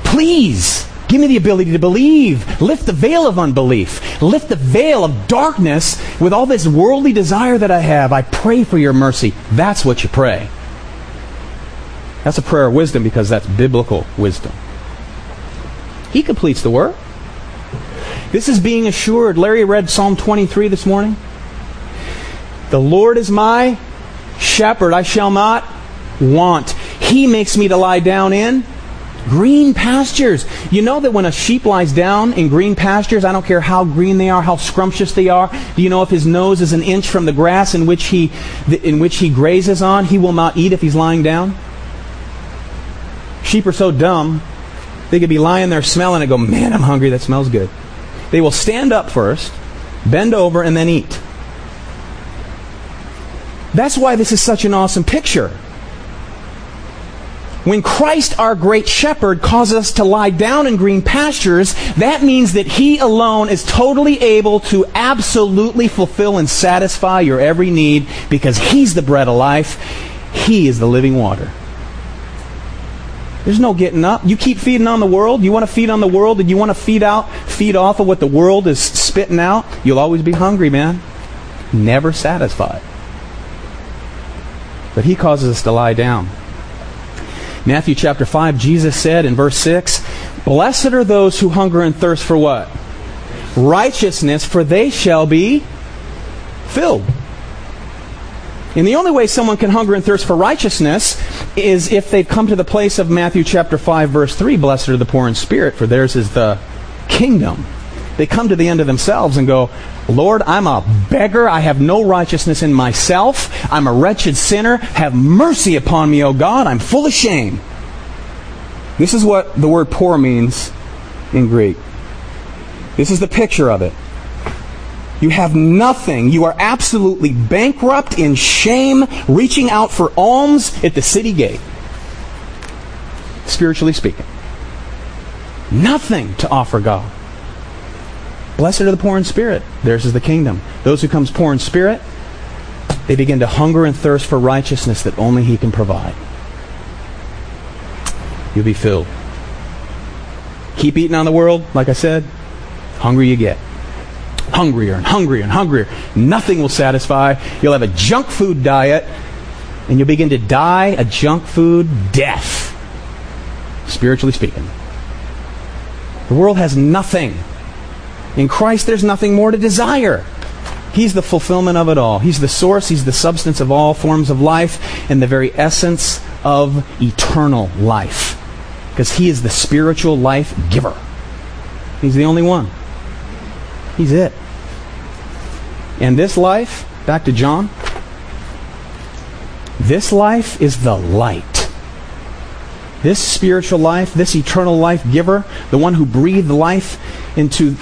Please. Give me the ability to believe. Lift the veil of unbelief. Lift the veil of darkness with all this worldly desire that I have. I pray for your mercy. That's what you pray. That's a prayer of wisdom because that's biblical wisdom. He completes the work. This is being assured. Larry read Psalm 23 this morning. The Lord is my shepherd, I shall not want. He makes me to lie down in green pastures. You know that when a sheep lies down in green pastures, I don't care how green they are, how scrumptious they are, do you know if his nose is an inch from the grass in which he, in which he grazes on, he will not eat if he's lying down? Sheep are so dumb, they could be lying there smelling and go, man, I'm hungry, that smells good. They will stand up first, bend over, and then eat. That's why this is such an awesome picture. When Christ, our great shepherd, causes us to lie down in green pastures, that means that He alone is totally able to absolutely fulfill and satisfy your every need because He's the bread of life. He is the living water. There's no getting up. You keep feeding on the world. You want to feed on the world and you want to feed out, feed off of what the world is spitting out. You'll always be hungry, man. Never satisfied. But he causes us to lie down. Matthew chapter 5, Jesus said in verse 6, Blessed are those who hunger and thirst for what? Righteousness, for they shall be filled. And the only way someone can hunger and thirst for righteousness is if they've come to the place of Matthew chapter 5 verse 3, blessed are the poor in spirit, for theirs is the kingdom. They come to the end of themselves and go, Lord, I'm a beggar. I have no righteousness in myself. I'm a wretched sinner. Have mercy upon me, O God. I'm full of shame. This is what the word poor means in Greek. This is the picture of it. You have nothing. You are absolutely bankrupt in shame, reaching out for alms at the city gate. Spiritually speaking. Nothing to offer God. Blessed are the poor in spirit. Theirs is the kingdom. Those who comes poor in spirit, they begin to hunger and thirst for righteousness that only He can provide. You'll be filled. Keep eating on the world, like I said, hungry you get. Hungrier and hungrier and hungrier. Nothing will satisfy. You'll have a junk food diet, and you'll begin to die a junk food death, spiritually speaking. The world has nothing in Christ, there's nothing more to desire. He's the fulfillment of it all. He's the source, He's the substance of all forms of life, and the very essence of eternal life. Because He is the spiritual life giver. He's the only one. He's it. And this life, back to John, this life is the light. This spiritual life, this eternal life giver, the one who breathed life into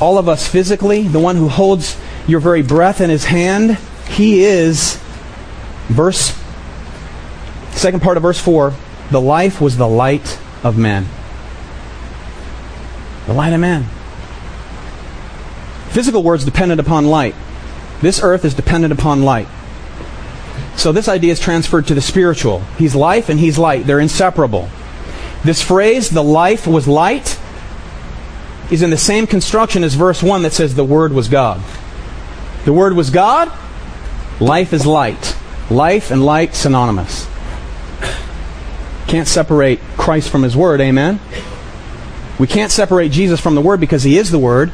all of us physically, the one who holds your very breath in his hand, he is, verse, second part of verse 4, the life was the light of men. The light of men. Physical words dependent upon light. This earth is dependent upon light. So this idea is transferred to the spiritual. He's life and he's light. They're inseparable. This phrase, the life was light, is in the same construction as verse 1 that says the Word was God. The Word was God, life is light. Life and light synonymous. Can't separate Christ from His Word, amen? We can't separate Jesus from the Word because He is the Word.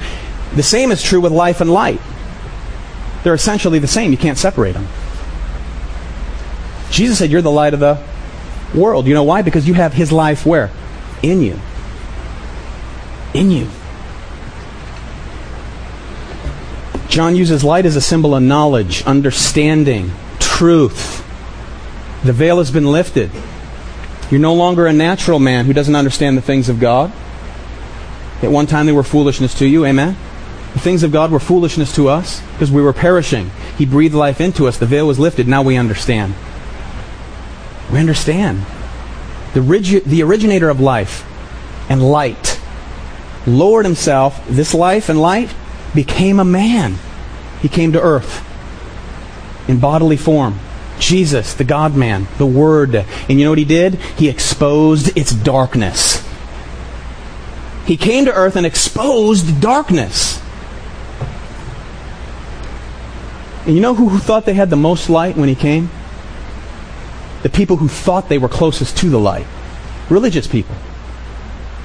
The same is true with life and light. They're essentially the same. You can't separate them. Jesus said, You're the light of the world. You know why? Because you have His life where? In you. In you. John uses light as a symbol of knowledge, understanding, truth. The veil has been lifted. You're no longer a natural man who doesn't understand the things of God. At one time they were foolishness to you, amen? The things of God were foolishness to us because we were perishing. He breathed life into us. The veil was lifted. Now we understand. We understand. The, the originator of life and light lowered himself, this life and light, became a man. He came to earth in bodily form. Jesus, the God man, the Word. And you know what he did? He exposed its darkness. He came to earth and exposed darkness. And you know who, thought they had the most light when he came? The people who thought they were closest to the light. Religious people.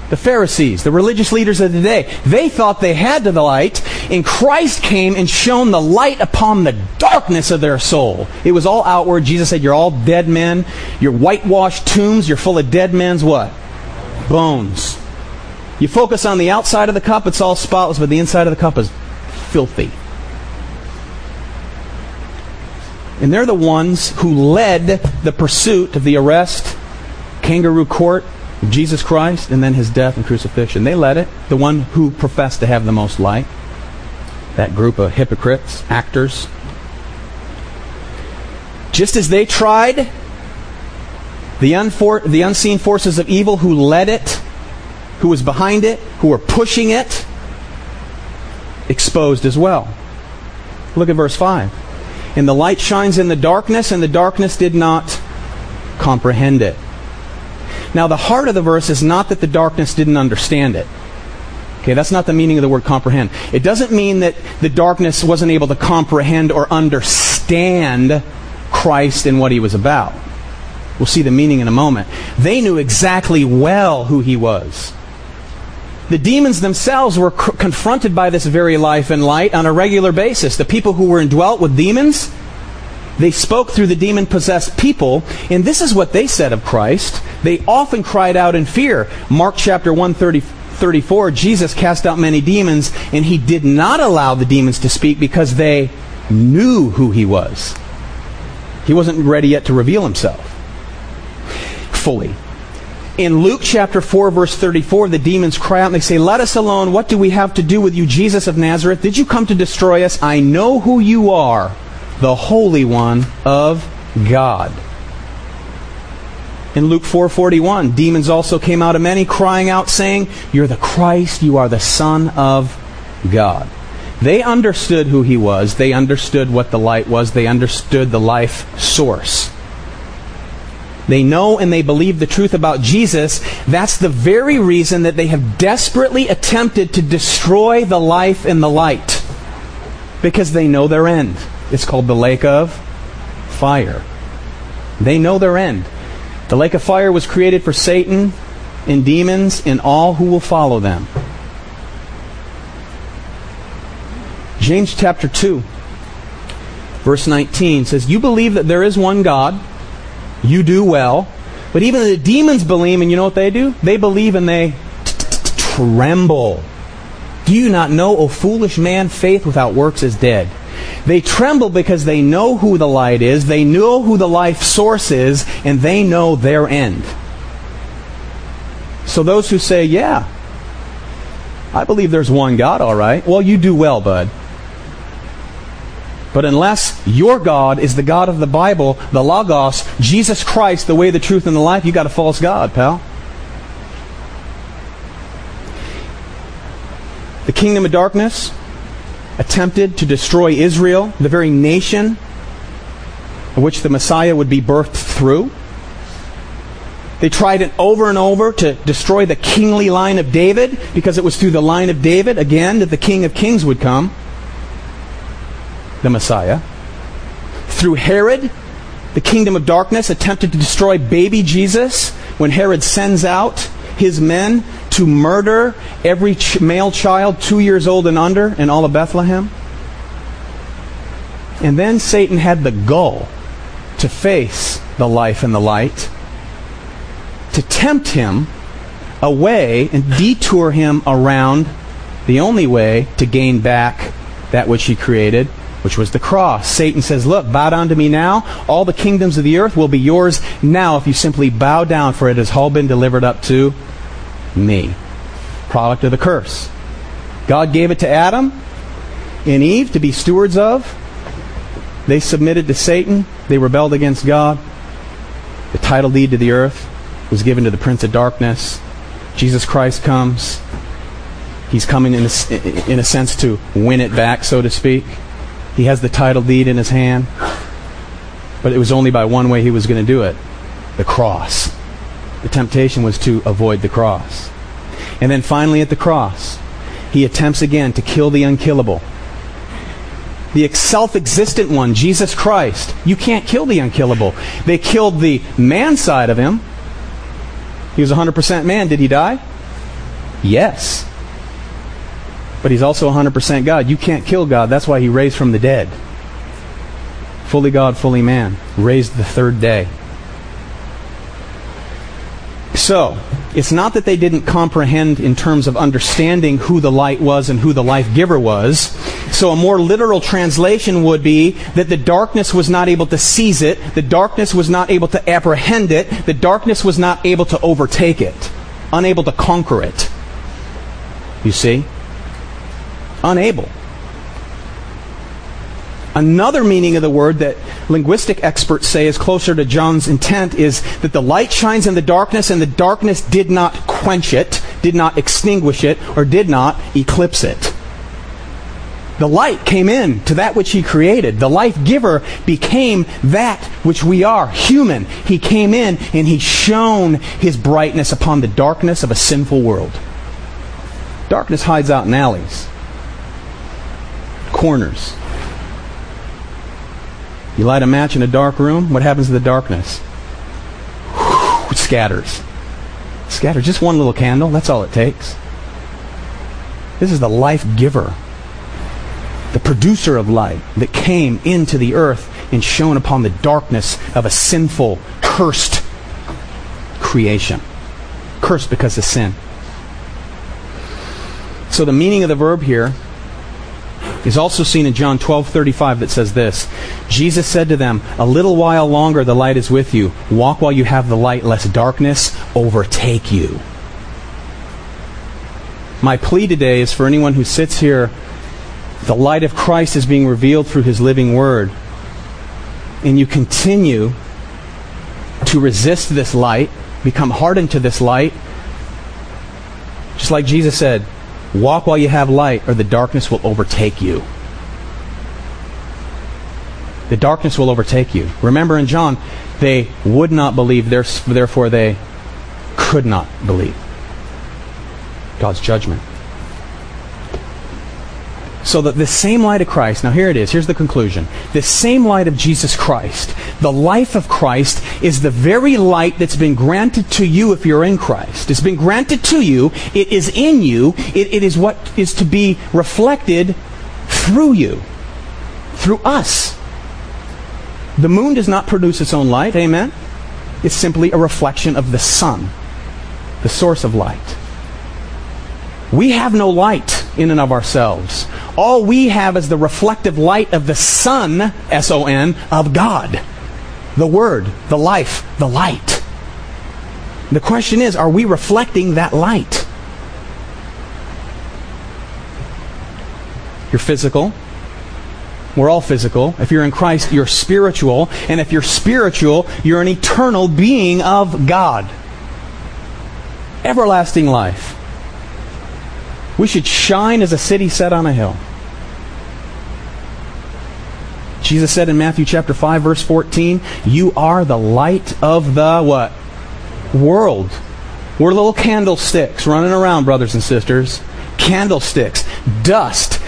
The Pharisees, the religious leaders of the day, they thought they had the light, and Christ came and shone the light upon the darkness of their soul. It was all outward. Jesus said, You're all dead men. You're whitewashed tombs. You're full of dead men's what? Bones. You focus on the outside of the cup, it's all spotless, but the inside of the cup is filthy. And they're the ones who led the pursuit of the arrest, kangaroo court Jesus Christ, and then his death and crucifixion. They led it. The one who professed to have the most light. That group of hypocrites, actors. Just as they tried, the, unfor- the unseen forces of evil who led it, who was behind it, who were pushing it, exposed as well. Look at verse 5. And the light shines in the darkness, and the darkness did not comprehend it. Now, the heart of the verse is not that the darkness didn't understand it. Okay, that's not the meaning of the word comprehend. It doesn't mean that the darkness wasn't able to comprehend or understand Christ and what he was about. We'll see the meaning in a moment. They knew exactly well who he was. The demons themselves were c- confronted by this very life and light on a regular basis. The people who were indwelt with demons, they spoke through the demon possessed people, and this is what they said of Christ. They often cried out in fear. Mark chapter 134, Jesus cast out many demons, and he did not allow the demons to speak because they knew who he was. He wasn't ready yet to reveal himself fully. In Luke chapter 4, verse 34, the demons cry out and they say, Let us alone. What do we have to do with you, Jesus of Nazareth? Did you come to destroy us? I know who you are, the Holy One of God. In Luke 4:41, demons also came out of many crying out saying, "You're the Christ, you are the Son of God." They understood who he was, they understood what the light was, they understood the life source. They know and they believe the truth about Jesus. That's the very reason that they have desperately attempted to destroy the life and the light. Because they know their end. It's called the lake of fire. They know their end. The lake of fire was created for Satan and demons and all who will follow them. James chapter 2, verse 19 says, You believe that there is one God you do well. But even the demons believe, and you know what they do? They believe and they tremble. Do you not know, O foolish man, faith without works is dead? They tremble because they know who the light is, they know who the life source is, and they know their end. So those who say, yeah, I believe there's one God, all right, well, you do well, bud. But unless your God is the God of the Bible, the Logos, Jesus Christ, the way, the truth, and the life, you got a false God, pal. The kingdom of darkness attempted to destroy Israel, the very nation of which the Messiah would be birthed through. They tried it over and over to destroy the kingly line of David because it was through the line of David, again, that the King of Kings would come the Messiah. Through Herod, the kingdom of darkness attempted to destroy baby Jesus when Herod sends out his men to murder every ch- male child two years old and under in all of Bethlehem. And then Satan had the gall to face the life and the light, to tempt him away and detour him around the only way to gain back that which he created, which was the cross. Satan says, Look, bow down to me now. All the kingdoms of the earth will be yours now if you simply bow down, for it has all been delivered up to me. Product of the curse. God gave it to Adam and Eve to be stewards of. They submitted to Satan. They rebelled against God. The title deed to the earth was given to the prince of darkness. Jesus Christ comes. He's coming in a, in a sense to win it back, so to speak. He has the title deed in his hand. But it was only by one way he was going to do it the cross. The temptation was to avoid the cross. And then finally at the cross, he attempts again to kill the unkillable. The self existent one, Jesus Christ. You can't kill the unkillable. They killed the man side of him. He was 100% man. Did he die? Yes. But he's also 100% God. You can't kill God. That's why he raised from the dead. Fully God, fully man. Raised the third day. So, it's not that they didn't comprehend in terms of understanding who the light was and who the life giver was. So a more literal translation would be that the darkness was not able to seize it, the darkness was not able to apprehend it, the darkness was not able to overtake it, unable to conquer it. You see? Unable. Another meaning of the word that linguistic experts say is closer to John's intent is that the light shines in the darkness and the darkness did not quench it, did not extinguish it, or did not eclipse it. The light came in to that which he created. The life giver became that which we are, human. He came in and he shone his brightness upon the darkness of a sinful world. Darkness hides out in alleys, corners, you light a match in a dark room, what happens to the darkness? it scatters. Scatters. Just one little candle, that's all it takes. This is the life giver, the producer of light that came into the earth and shone upon the darkness of a sinful, cursed creation. Cursed because of sin. So the meaning of the verb here is also seen in John 12:35 that says this. Jesus said to them, "A little while longer the light is with you. Walk while you have the light lest darkness overtake you." My plea today is for anyone who sits here the light of Christ is being revealed through his living word. And you continue to resist this light, become hardened to this light. Just like Jesus said, Walk while you have light, or the darkness will overtake you. The darkness will overtake you. Remember in John, they would not believe, therefore they could not believe. God's judgment. So that the same light of Christ, now here it is, here's the conclusion. The same light of Jesus Christ, the life of Christ, is the very light that's been granted to you if you're in Christ. It's been granted to you, it is in you, it, it is what is to be reflected through you, through us. The moon does not produce its own light, amen? It's simply a reflection of the sun, the source of light. We have no light in and of ourselves. All we have is the reflective light of the Son, S O N, of God. The Word, the life, the light. The question is are we reflecting that light? You're physical. We're all physical. If you're in Christ, you're spiritual. And if you're spiritual, you're an eternal being of God. Everlasting life. We should shine as a city set on a hill. Jesus said in Matthew chapter 5 verse 14, "You are the light of the what? World." We're little candlesticks running around, brothers and sisters. Candlesticks, dust.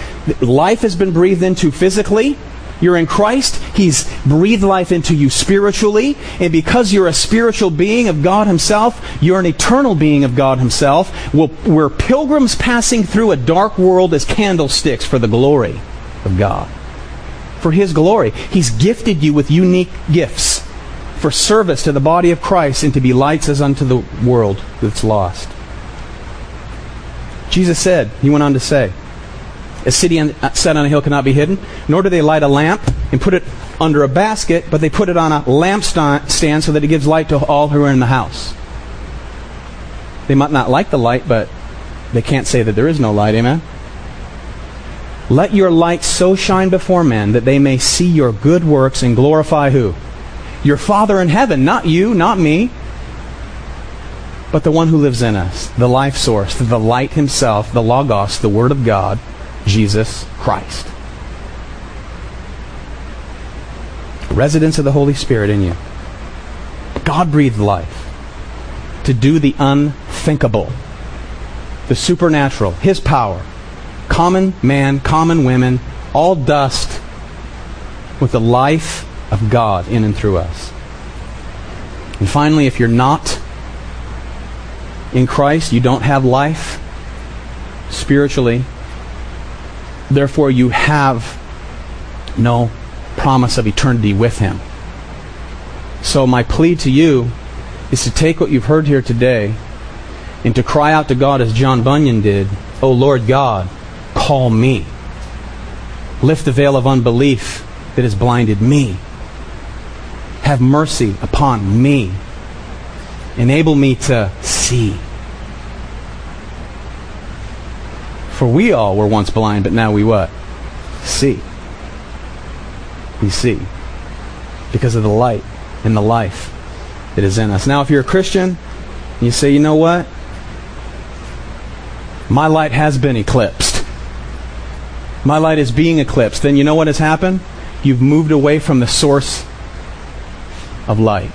Life has been breathed into physically, you're in Christ. He's breathed life into you spiritually. And because you're a spiritual being of God Himself, you're an eternal being of God Himself. We're pilgrims passing through a dark world as candlesticks for the glory of God. For His glory. He's gifted you with unique gifts for service to the body of Christ and to be lights as unto the world that's lost. Jesus said, He went on to say, a city uh, set on a hill cannot be hidden, nor do they light a lamp and put it under a basket, but they put it on a lampstand so that it gives light to all who are in the house. They might not like the light, but they can't say that there is no light. Amen? Let your light so shine before men that they may see your good works and glorify who? Your Father in heaven, not you, not me, but the one who lives in us, the life source, the light himself, the Logos, the Word of God Jesus Christ. Residence of the Holy Spirit in you. God breathed life to do the unthinkable, the supernatural, His power. Common man, common women, all dust with the life of God in and through us. And finally, if you're not in Christ, you don't have life, spiritually. Therefore, you have no promise of eternity with Him. So, my plea to you is to take what you've heard here today and to cry out to God as John Bunyan did, O Lord God, call me. Lift the veil of unbelief that has blinded me. Have mercy upon me. Enable me to see. For we all were once blind, but now we what? See. We see. Because of the light and the life that is in us. Now, if you're a Christian, you say, you know what? My light has been eclipsed. My light is being eclipsed. Then you know what has happened? You've moved away from the source of light.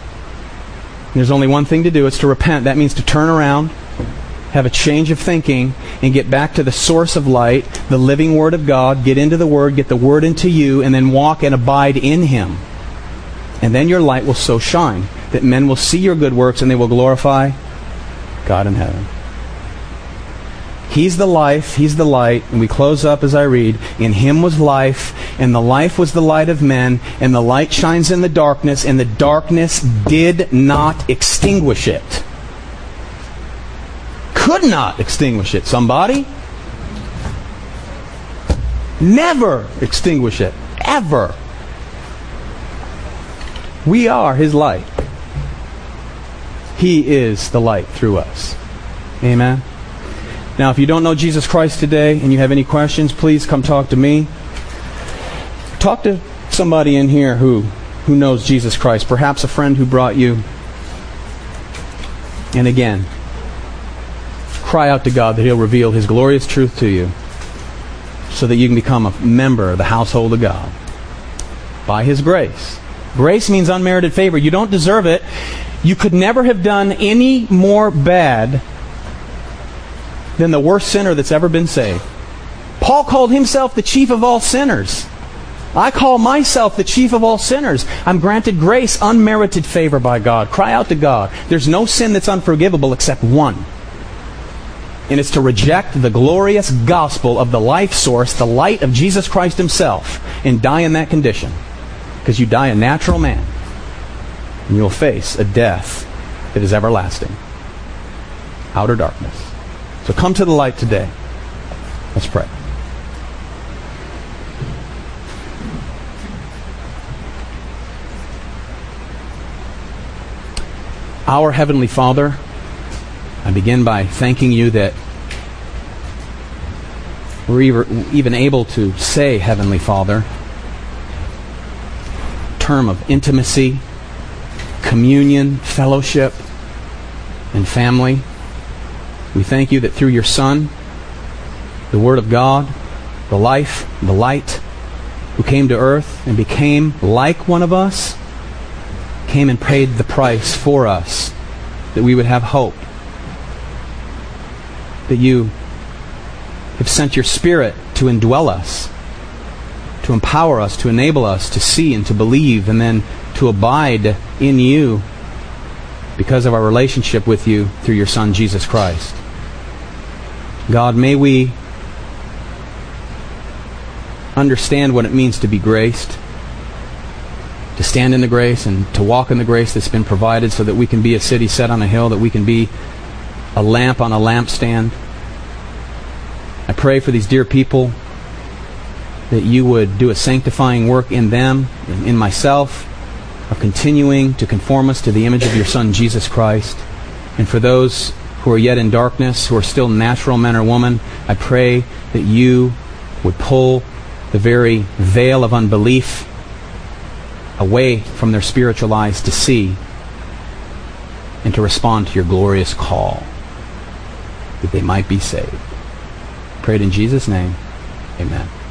There's only one thing to do it's to repent. That means to turn around, have a change of thinking, and get back to the source of light, the living Word of God. Get into the Word, get the Word into you, and then walk and abide in Him. And then your light will so shine that men will see your good works and they will glorify God in heaven. He's the life, He's the light. And we close up as I read In Him was life, and the life was the light of men, and the light shines in the darkness, and the darkness did not extinguish it. Could not extinguish it. Somebody? Never extinguish it. Ever. We are His light. He is the light through us. Amen. Now, if you don't know Jesus Christ today and you have any questions, please come talk to me. Talk to somebody in here who, who knows Jesus Christ, perhaps a friend who brought you. And again, cry out to God that He'll reveal His glorious truth to you so that you can become a member of the household of God by His grace. Grace means unmerited favor. You don't deserve it. You could never have done any more bad than the worst sinner that's ever been saved. Paul called himself the chief of all sinners. I call myself the chief of all sinners. I'm granted grace, unmerited favor by God. Cry out to God. There's no sin that's unforgivable except one. And it's to reject the glorious gospel of the life source, the light of Jesus Christ Himself, and die in that condition. Because you die a natural man and you'll face a death that is everlasting. Outer darkness. So come to the light today. Let's pray. Our Heavenly Father, I begin by thanking you that we're even able to say Heavenly Father, term of intimacy, communion, fellowship, and family. We thank you that through your Son, the Word of God, the life, the light, who came to earth and became like one of us, came and paid the price for us that we would have hope. That you have sent your Spirit to indwell us, to empower us, to enable us to see and to believe, and then to abide in you because of our relationship with you through your Son, Jesus Christ. God, may we understand what it means to be graced, to stand in the grace and to walk in the grace that's been provided so that we can be a city set on a hill, that we can be a lamp on a lampstand. I pray for these dear people that you would do a sanctifying work in them, and in myself, of continuing to conform us to the image of your Son, Jesus Christ. And for those who are yet in darkness, who are still natural men or women, I pray that you would pull the very veil of unbelief away from their spiritual eyes to see and to respond to your glorious call that they might be saved. Prayed in Jesus' name. Amen.